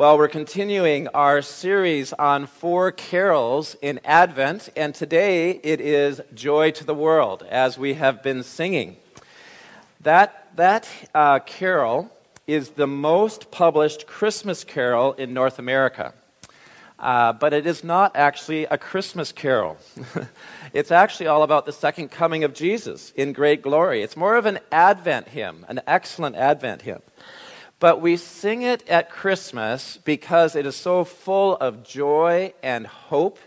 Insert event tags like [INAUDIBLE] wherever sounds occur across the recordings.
Well, we're continuing our series on four carols in Advent, and today it is Joy to the World, as we have been singing. That, that uh, carol is the most published Christmas carol in North America. Uh, but it is not actually a Christmas carol. [LAUGHS] it's actually all about the second coming of Jesus in great glory. It's more of an Advent hymn, an excellent Advent hymn. But we sing it at Christmas because it is so full of joy and hope.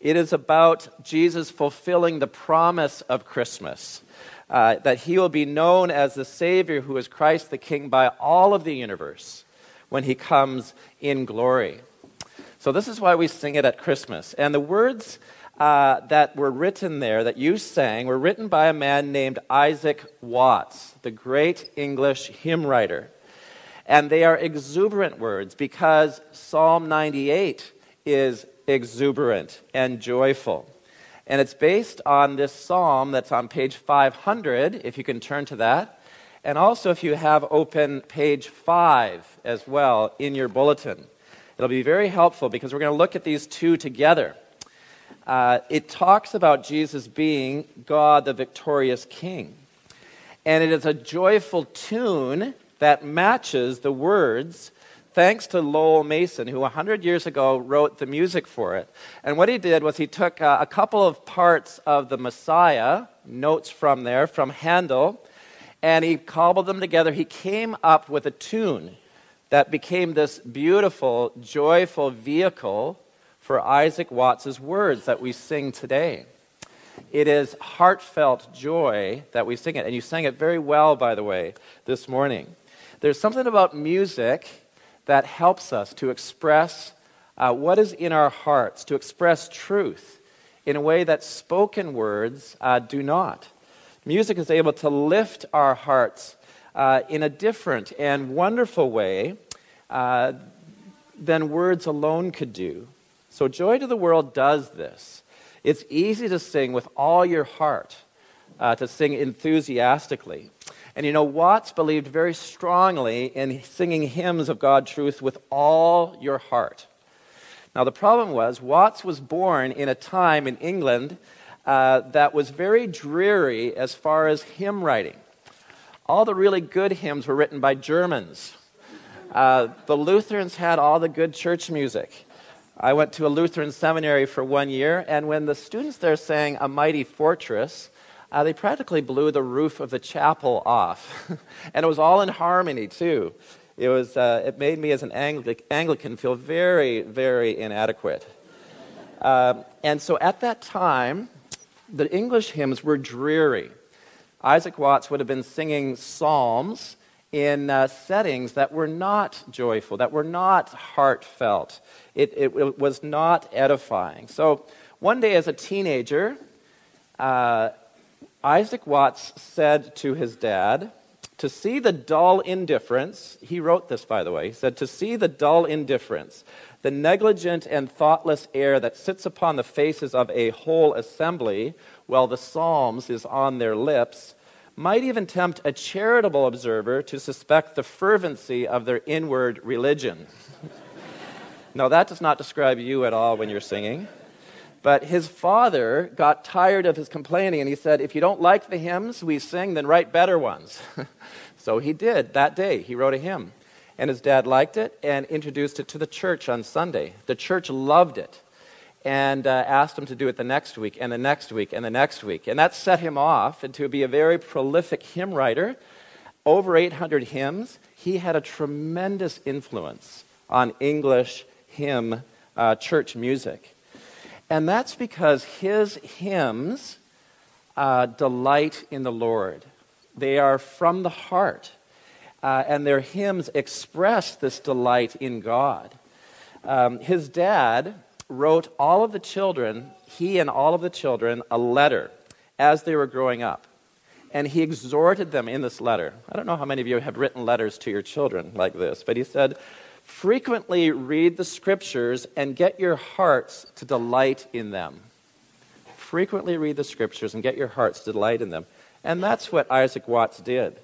It is about Jesus fulfilling the promise of Christmas. Uh, that he will be known as the Savior who is Christ the King by all of the universe when he comes in glory. So, this is why we sing it at Christmas. And the words uh, that were written there, that you sang, were written by a man named Isaac Watts, the great English hymn writer. And they are exuberant words because Psalm 98 is exuberant and joyful. And it's based on this psalm that's on page 500, if you can turn to that. And also, if you have open page 5 as well in your bulletin, it'll be very helpful because we're going to look at these two together. Uh, it talks about Jesus being God, the victorious King. And it is a joyful tune that matches the words thanks to Lowell Mason, who 100 years ago wrote the music for it. And what he did was he took uh, a couple of parts of the Messiah, notes from there, from Handel, and he cobbled them together. He came up with a tune that became this beautiful, joyful vehicle for Isaac Watts's words that we sing today. It is heartfelt joy that we sing it. And you sang it very well, by the way, this morning. There's something about music that helps us to express uh, what is in our hearts, to express truth in a way that spoken words uh, do not. Music is able to lift our hearts uh, in a different and wonderful way uh, than words alone could do. So, Joy to the World does this. It's easy to sing with all your heart, uh, to sing enthusiastically. And you know, Watts believed very strongly in singing hymns of God truth with all your heart. Now, the problem was, Watts was born in a time in England uh, that was very dreary as far as hymn writing. All the really good hymns were written by Germans. Uh, the Lutherans had all the good church music. I went to a Lutheran seminary for one year, and when the students there sang A Mighty Fortress, uh, they practically blew the roof of the chapel off. [LAUGHS] and it was all in harmony, too. It, was, uh, it made me, as an Anglic- Anglican, feel very, very inadequate. Uh, and so at that time, the English hymns were dreary. Isaac Watts would have been singing psalms in uh, settings that were not joyful, that were not heartfelt. It, it, it was not edifying. So one day, as a teenager, uh, Isaac Watts said to his dad, to see the dull indifference, he wrote this, by the way, he said, to see the dull indifference, the negligent and thoughtless air that sits upon the faces of a whole assembly while the Psalms is on their lips, might even tempt a charitable observer to suspect the fervency of their inward religion. [LAUGHS] now, that does not describe you at all when you're singing. But his father got tired of his complaining and he said, If you don't like the hymns we sing, then write better ones. [LAUGHS] so he did that day. He wrote a hymn. And his dad liked it and introduced it to the church on Sunday. The church loved it and uh, asked him to do it the next week and the next week and the next week. And that set him off to be a very prolific hymn writer. Over 800 hymns. He had a tremendous influence on English hymn uh, church music. And that's because his hymns uh, delight in the Lord. They are from the heart. Uh, and their hymns express this delight in God. Um, his dad wrote all of the children, he and all of the children, a letter as they were growing up. And he exhorted them in this letter. I don't know how many of you have written letters to your children like this, but he said, frequently read the scriptures and get your hearts to delight in them. Frequently read the scriptures and get your hearts to delight in them. And that's what Isaac Watts did.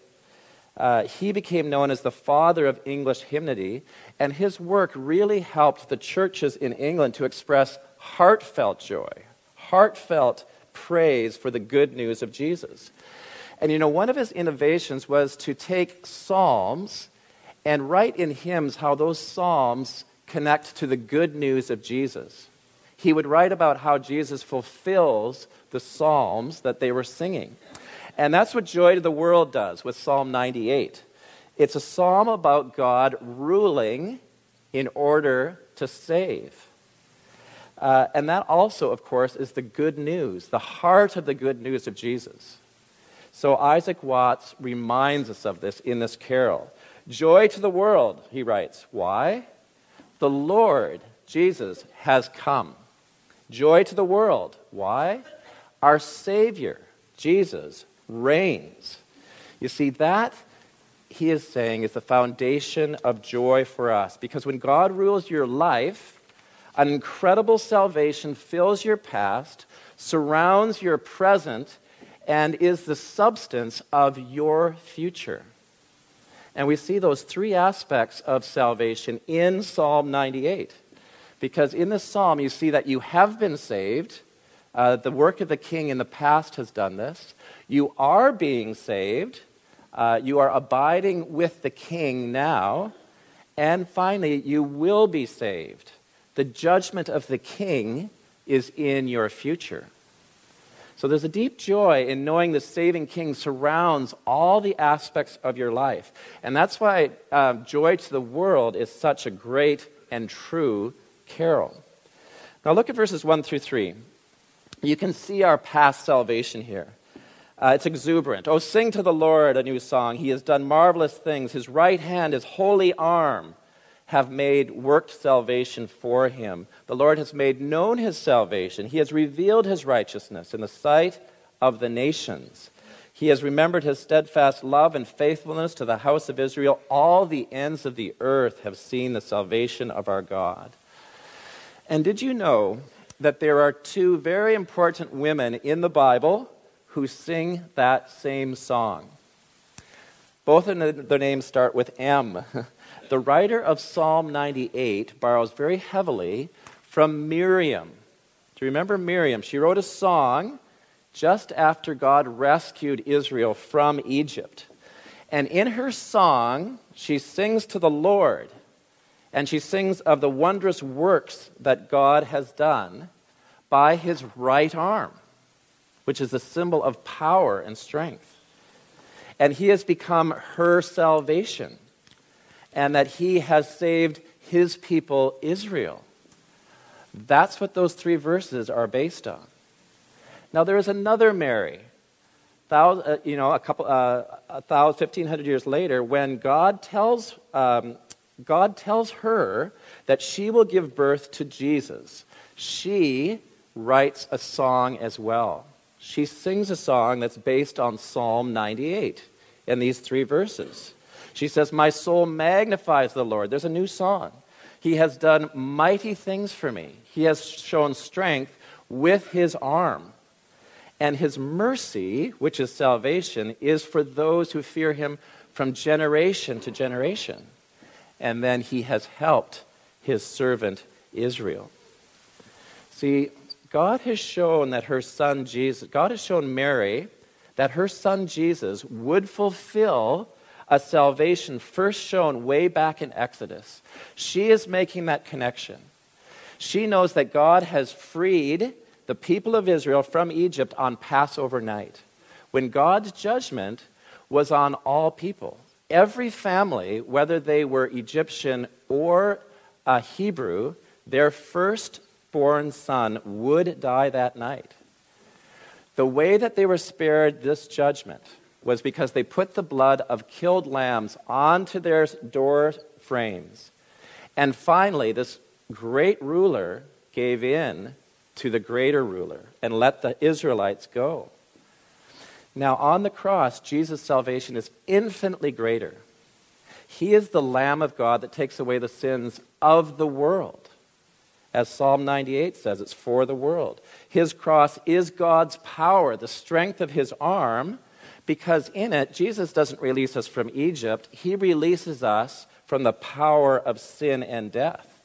Uh, he became known as the father of English hymnody, and his work really helped the churches in England to express heartfelt joy, heartfelt praise for the good news of Jesus. And you know, one of his innovations was to take psalms and write in hymns how those psalms connect to the good news of Jesus. He would write about how Jesus fulfills the psalms that they were singing. And that's what Joy to the World does with Psalm 98. It's a psalm about God ruling in order to save. Uh, and that also, of course, is the good news, the heart of the good news of Jesus. So Isaac Watts reminds us of this in this carol. Joy to the world, he writes. Why? The Lord, Jesus, has come. Joy to the world. Why? Our Savior, Jesus, reigns. You see, that, he is saying, is the foundation of joy for us. Because when God rules your life, an incredible salvation fills your past, surrounds your present, and is the substance of your future. And we see those three aspects of salvation in Psalm 98. Because in this psalm, you see that you have been saved. Uh, the work of the king in the past has done this. You are being saved. Uh, you are abiding with the king now. And finally, you will be saved. The judgment of the king is in your future. So there's a deep joy in knowing the saving king surrounds all the aspects of your life. And that's why uh, Joy to the World is such a great and true carol. Now look at verses 1 through 3. You can see our past salvation here. Uh, it's exuberant. Oh, sing to the Lord a new song. He has done marvelous things. His right hand, his holy arm have made worked salvation for him. The Lord has made known his salvation. He has revealed his righteousness in the sight of the nations. He has remembered his steadfast love and faithfulness to the house of Israel. All the ends of the earth have seen the salvation of our God. And did you know that there are two very important women in the Bible who sing that same song. Both of their names start with M. [LAUGHS] The writer of Psalm 98 borrows very heavily from Miriam. Do you remember Miriam? She wrote a song just after God rescued Israel from Egypt. And in her song, she sings to the Lord. And she sings of the wondrous works that God has done by his right arm which is a symbol of power and strength. And he has become her salvation, and that he has saved his people, Israel. That's what those three verses are based on. Now, there is another Mary, thousand, uh, you know, a couple, uh, a thousand, 1500 years later, when God tells, um, God tells her that she will give birth to Jesus. She writes a song as well she sings a song that's based on Psalm 98 in these three verses. She says, My soul magnifies the Lord. There's a new song. He has done mighty things for me. He has shown strength with his arm. And his mercy, which is salvation, is for those who fear him from generation to generation. And then he has helped his servant Israel. See, God has shown that her son Jesus, God has shown Mary that her son Jesus would fulfill a salvation first shown way back in Exodus. She is making that connection. She knows that God has freed the people of Israel from Egypt on Passover night, when God's judgment was on all people. Every family, whether they were Egyptian or a Hebrew, their first firstborn son would die that night. The way that they were spared this judgment was because they put the blood of killed lambs onto their door frames. And finally, this great ruler gave in to the greater ruler and let the Israelites go. Now, on the cross, Jesus' salvation is infinitely greater. He is the Lamb of God that takes away the sins of the world. As Psalm 98 says, it's for the world. His cross is God's power, the strength of his arm, Because in it, Jesus doesn't release us from Egypt, he releases us from the power of sin and death.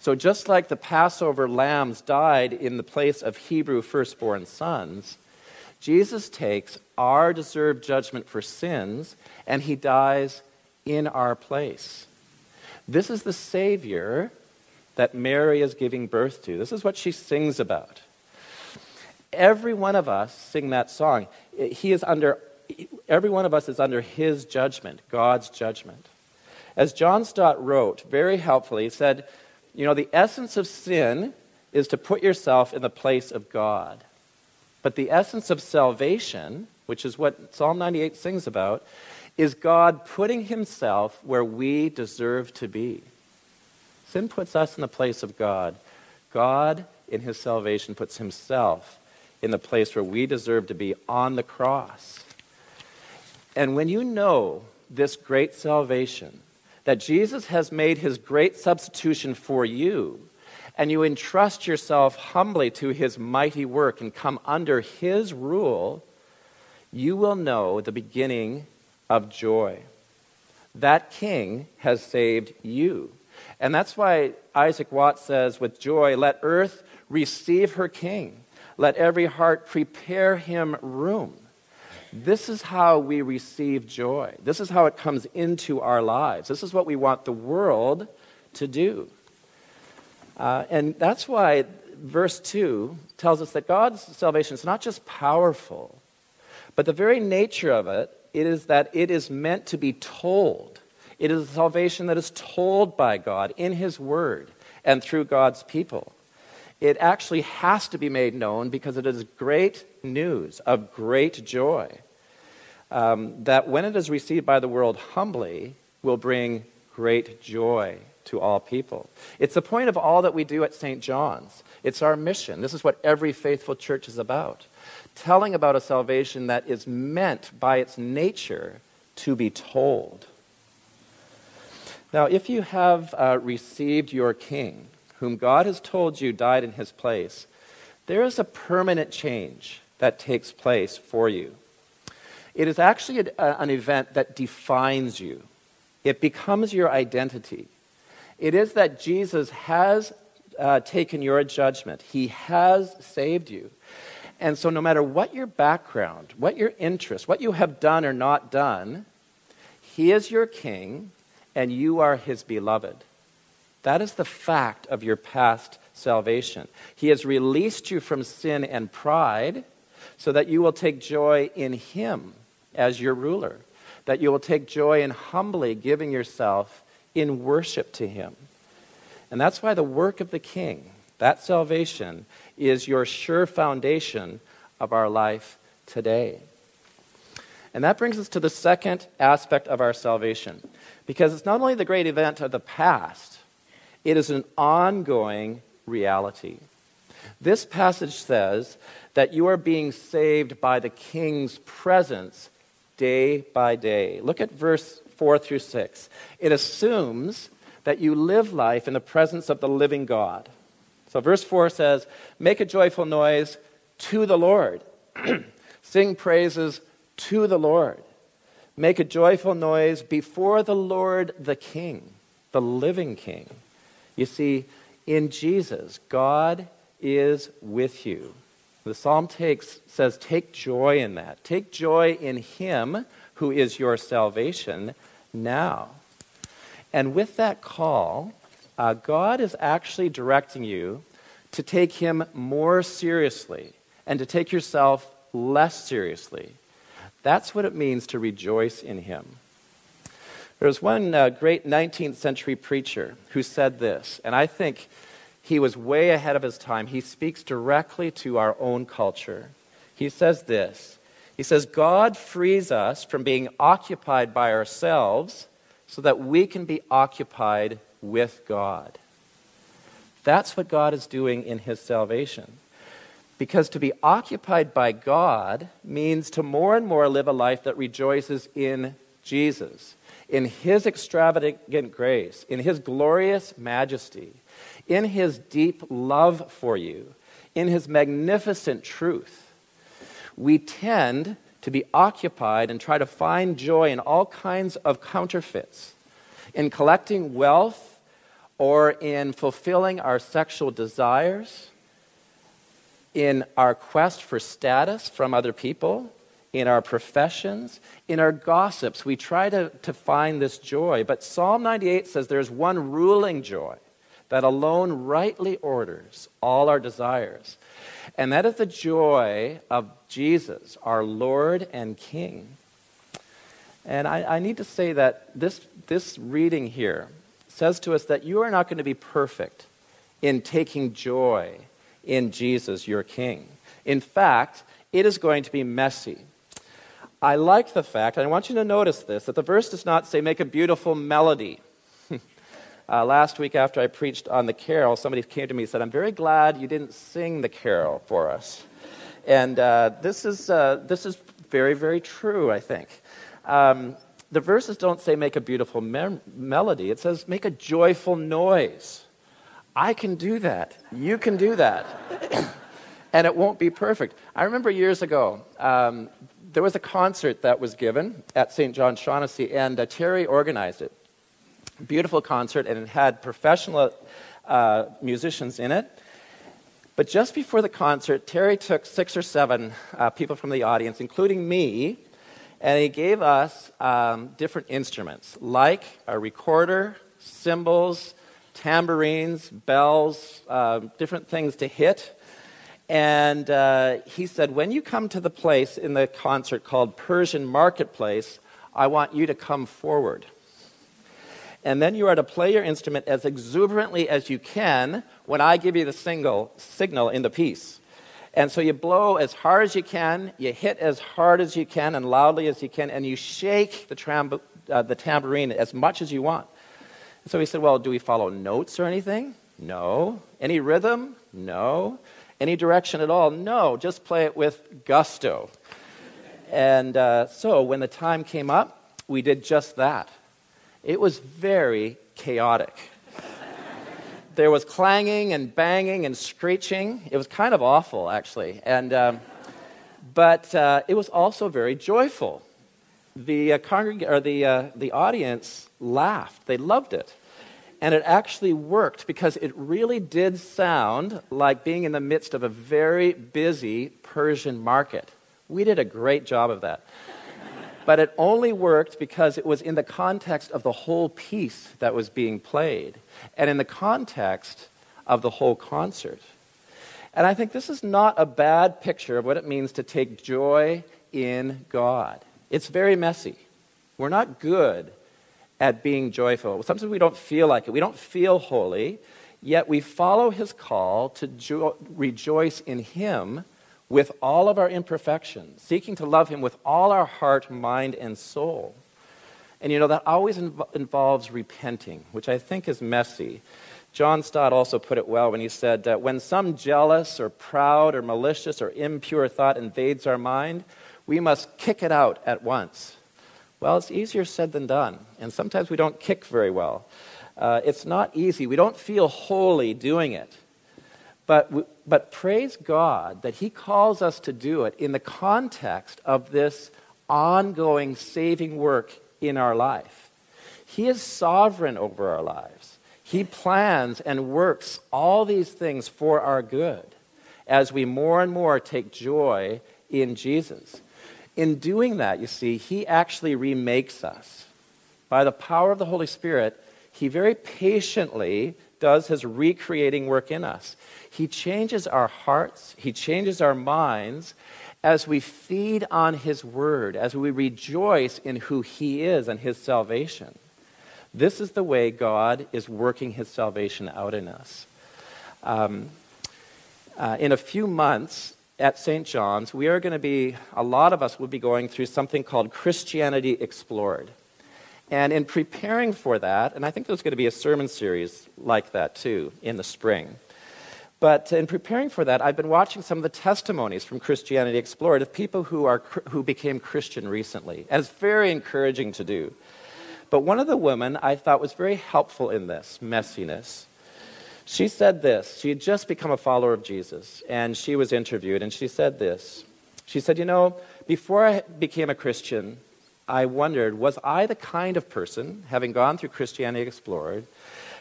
So, just like the Passover lambs died in the place of Hebrew firstborn sons, Jesus takes our deserved judgment for sins and he dies in our place. This is the Savior that Mary is giving birth to. This is what she sings about. Every one of us sing that song. He is under, every one of us is under his judgment, God's judgment. As John Stott wrote very helpfully, he said, You know, the essence of sin is to put yourself in the place of God. But the essence of salvation, which is what Psalm 98 sings about, is God putting himself where we deserve to be. Sin puts us in the place of God. God, in his salvation, puts himself in the place where we deserve to be on the cross. And when you know this great salvation, that Jesus has made his great substitution for you, and you entrust yourself humbly to his mighty work and come under his rule, you will know the beginning of joy. That king has saved you. And that's why Isaac Watts says, with joy, let earth receive her king. Let every heart prepare him room. This is how we receive joy. This is how it comes into our lives. This is what we want the world to do. Uh, and that's why verse 2 tells us that God's salvation is not just powerful, but the very nature of it, it is that it is meant to be told. It is a salvation that is told by God in His Word and through God's people. It actually has to be made known because it is great news of great joy um, that when it is received by the world humbly, will bring great joy to all people. It's the point of all that we do at St. John's. It's our mission. This is what every faithful church is about telling about a salvation that is meant by its nature to be told. Now, if you have uh, received your king, whom God has told you died in his place, there is a permanent change that takes place for you. It is actually a, a, an event that defines you, it becomes your identity. It is that Jesus has uh, taken your judgment, He has saved you. And so, no matter what your background, what your interest, what you have done or not done, He is your King and you are His beloved. That is the fact of your past salvation. He has released you from sin and pride so that you will take joy in Him as your ruler, that you will take joy in humbly giving yourself in worship to Him. And that's why the work of the King, that salvation, is your sure foundation of our life today. And that brings us to the second aspect of our salvation. Because it's not only the great event of the past, it is an ongoing reality. This passage says that you are being saved by the king's presence day by day. Look at verse 4 through 6. It assumes that you live life in the presence of the living God. So, verse 4 says, Make a joyful noise to the Lord, [CLEARS THROAT] sing praises to the Lord. Make a joyful noise before the Lord the King, the living King. You see, in Jesus, God is with you. The psalm takes, says, Take joy in that. Take joy in Him who is your salvation now. And with that call, uh, God is actually directing you to take Him more seriously and to take yourself less seriously. That's what it means to rejoice in Him. There was one uh, great 19th century preacher who said this, and I think he was way ahead of his time. He speaks directly to our own culture. He says this He says, God frees us from being occupied by ourselves so that we can be occupied with God. That's what God is doing in his salvation. Because to be occupied by God means to more and more live a life that rejoices in Jesus, in His extravagant grace, in His glorious majesty, in His deep love for you, in His magnificent truth. We tend to be occupied and try to find joy in all kinds of counterfeits, in collecting wealth or in fulfilling our sexual desires, in our quest for status from other people, in our professions, in our gossips. We try to, to find this joy. But Psalm 98 says there's one ruling joy that alone rightly orders all our desires. And that is the joy of Jesus, our Lord and King. And I, I, need to say that this, this reading here says to us that you are not going to be perfect in taking joy in Jesus, your King. In fact, it is going to be messy. I like the fact, and I want you to notice this, that the verse does not say, make a beautiful melody. [LAUGHS] uh, last week, after I preached on the carol, somebody came to me and said, I'm very glad you didn't sing the carol for us. And uh, this, is, uh, this is very, very true, I think. Um, the verses don't say make a beautiful me- melody, it says make a joyful noise. I can do that. You can do that. [COUGHS] and it won't be perfect. I remember years ago, um, there was a concert that was given at St. John Shaughnessy, and uh, Terry organized it. Beautiful concert, and it had professional uh, musicians in it. But just before the concert, Terry took six or seven uh, people from the audience, including me, and he gave us um, different instruments, like a recorder, cymbals, tambourines, bells, uh, different things to hit. And uh, he said, When you come to the place in the concert called Persian Marketplace, I want you to come forward. And then you are to play your instrument as exuberantly as you can when I give you the single, signal in the piece. And so you blow as hard as you can, you hit as hard as you can and loudly as you can, and you shake the, tram- uh, the tambourine as much as you want. And So he said, Well, do we follow notes or anything? No. Any rhythm? No any direction at all. No, just play it with gusto. And uh, so when the time came up, we did just that. It was very chaotic. there was clanging and banging and screeching. It was kind of awful, actually. And, um, but uh, it was also very joyful. The, uh, congreg- or the, uh, the audience laughed, they loved it. And it actually worked because it really did sound like being in the midst of a very busy Persian market. We did a great job of that. but it only worked because it was in the context of the whole piece that was being played and in the context of the whole concert. And I think this is not a bad picture of what it means to take joy in God. It's very messy. We're not good at being joyful. Sometimes we don't feel like it. We don't feel holy, yet we follow his call to jo- rejoice in him with all of our imperfections, seeking to love him with all our heart, mind, and soul. And you know, that always inv- involves repenting, which I think is messy. John Stott also put it well when he said that when some jealous or proud or malicious or impure thought invades our mind, we must kick it out at once. Well, it's easier said than done, and sometimes we don't kick very well. Uh, it's not easy. We don't feel holy doing it. But, but praise God that He calls us to do it in the context of this ongoing saving work in our life. He is sovereign over our lives. He plans and works all these things for our good as we more and more take joy in Jesus in doing that, you see, he actually remakes us. By the power of the Holy Spirit, he very patiently does his recreating work in us. He changes our hearts, he changes our minds as we feed on his word, as we rejoice in who he is and his salvation. This is the way God is working his salvation out in us. Um, uh, in a few months, at St. John's, we are going to be, a lot of us will be going through something called Christianity Explored. And in preparing for that, and I think there's going to be a sermon series like that too in the spring. But in preparing for that, I've been watching some of the testimonies from Christianity Explored of people who, are, who became Christian recently. And it's very encouraging to do. But one of the women I thought was very helpful in this messiness she said this. She had just become a follower of Jesus, and she was interviewed, and she said this. She said, You know, before I became a Christian, I wondered was I the kind of person, having gone through Christianity Explored,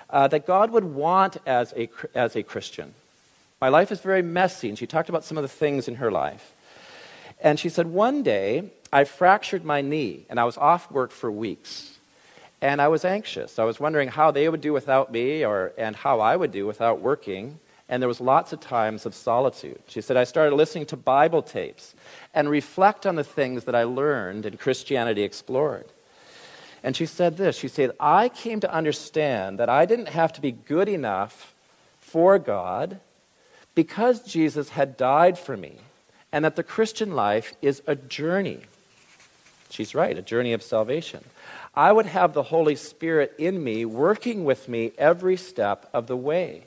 uh, that God would want as a, as a Christian? My life is very messy, and she talked about some of the things in her life. And she said, One day, I fractured my knee, and I was off work for weeks. And I was anxious. I was wondering how they would do without me, or, and how I would do without working. And there was lots of times of solitude. She said, I started listening to Bible tapes and reflect on the things that I learned in Christianity Explored. And she said this She said, I came to understand that I didn't have to be good enough for God because Jesus had died for me, and that the Christian life is a journey. She's right, a journey of salvation. I would have the Holy Spirit in me, working with me every step of the way.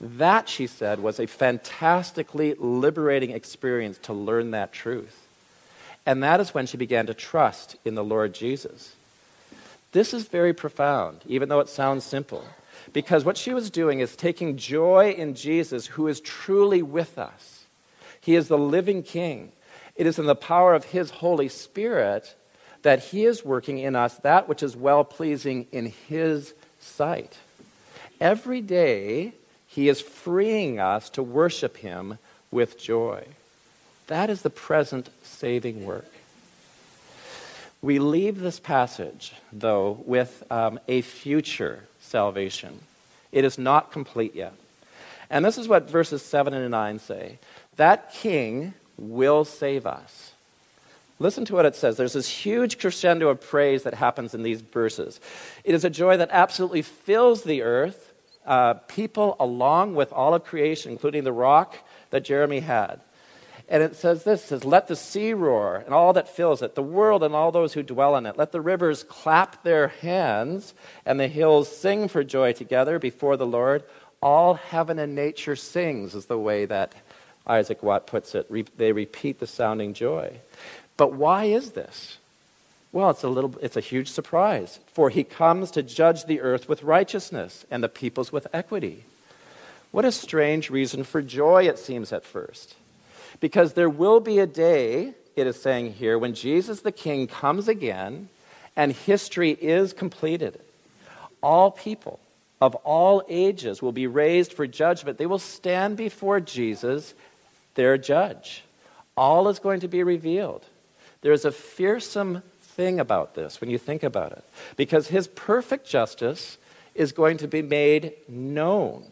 That, she said, was a fantastically liberating experience to learn that truth. And that is when she began to trust in the Lord Jesus. This is very profound, even though it sounds simple, because what she was doing is taking joy in Jesus, who is truly with us. He is the living King. It is in the power of His Holy Spirit that He is working in us that which is well pleasing in His sight. Every day, he is freeing us to worship Him with joy. That is the present saving work. We leave this passage, though, with um, a future salvation. It is not complete yet. And this is what verses 7 and 9 say that king will save us. Listen to what it says. There's this huge crescendo of praise that happens in these verses. It is a joy that absolutely fills the earth uh, people along with all of creation, including the rock that Jeremy had. And it says this it says, Let the sea roar and all that fills it, the world and all those who dwell in it. Let the rivers clap their hands and the hills sing for joy together before the Lord. All heaven and nature sings, is the way that Isaac Watt puts it. Re- they repeat the sounding joy. But why is this? Well, it's a little it's a huge surprise, for he comes to judge the earth with righteousness and the peoples with equity. What a strange reason for joy it seems at first. Because there will be a day, it is saying here, when Jesus the king comes again and history is completed. All people of all ages will be raised for judgment. They will stand before Jesus, their judge. All is going to be revealed. There is a fearsome thing about this when you think about it. Because his perfect justice is going to be made known.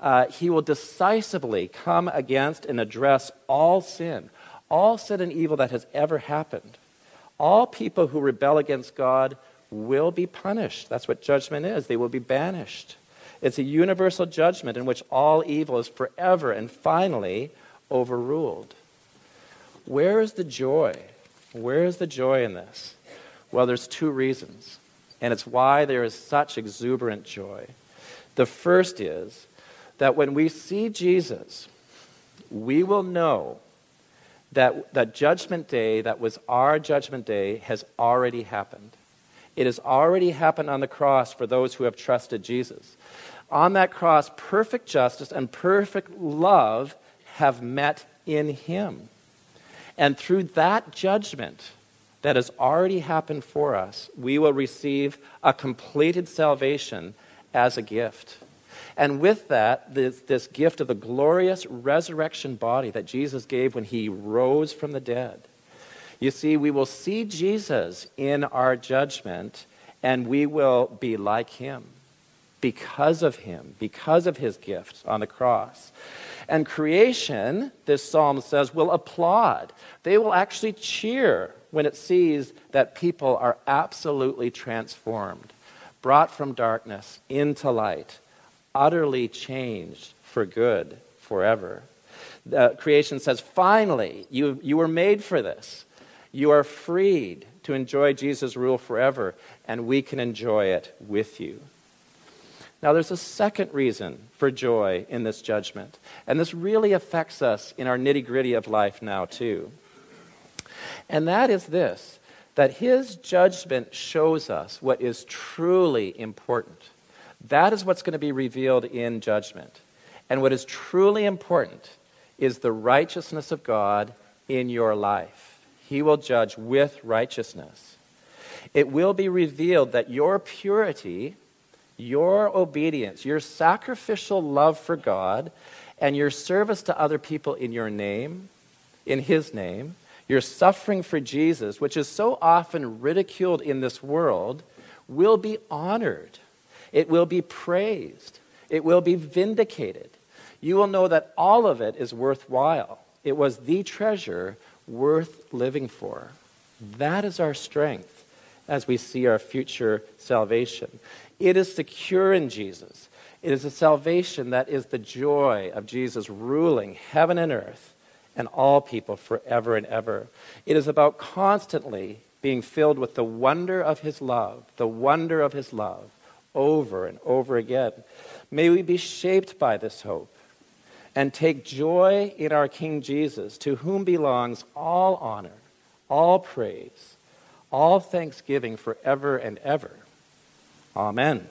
Uh, he will decisively come against and address all sin, all sin and evil that has ever happened. All people who rebel against God will be punished. That's what judgment is. They will be banished. It's a universal judgment in which all evil is forever and finally overruled. Where is the joy where is the joy in this? Well, there's two reasons, and it's why there is such exuberant joy. The first is that when we see Jesus, we will know that that judgment day that was our judgment day has already happened. It has already happened on the cross for those who have trusted Jesus. On that cross, perfect justice and perfect love have met in him. And through that judgment that has already happened for us, we will receive a completed salvation as a gift. And with that, this, this, gift of the glorious resurrection body that Jesus gave when he rose from the dead. You see, we will see Jesus in our judgment, and we will be like him because of him, because of his gift on the cross. And creation, this psalm says, will applaud. They will actually cheer when it sees that people are absolutely transformed, brought from darkness into light, utterly changed for good forever. Creation says, finally, you, you were made for this. You are freed to enjoy Jesus' rule forever, and we can enjoy it with you. Now, there's a second reason for joy in this judgment, and this really affects us in our nitty gritty of life now, too. And that is this that his judgment shows us what is truly important. That is what's going to be revealed in judgment. And what is truly important is the righteousness of God in your life. He will judge with righteousness. It will be revealed that your purity, your obedience, your sacrificial love for God, and your service to other people in your name, in His name, your suffering for Jesus, which is so often ridiculed in this world, will be honored. It will be praised. It will be vindicated. You will know that all of it is worthwhile. It was the treasure worth living for. That is our strength as we see our future salvation. It is secure in Jesus. It is a salvation that is the joy of Jesus ruling heaven and earth and all people forever and ever. It is about constantly being filled with the wonder of his love, the wonder of his love, over and over again. May we be shaped by this hope and take joy in our King Jesus, to whom belongs all honor, all praise, all thanksgiving forever and ever. Amen.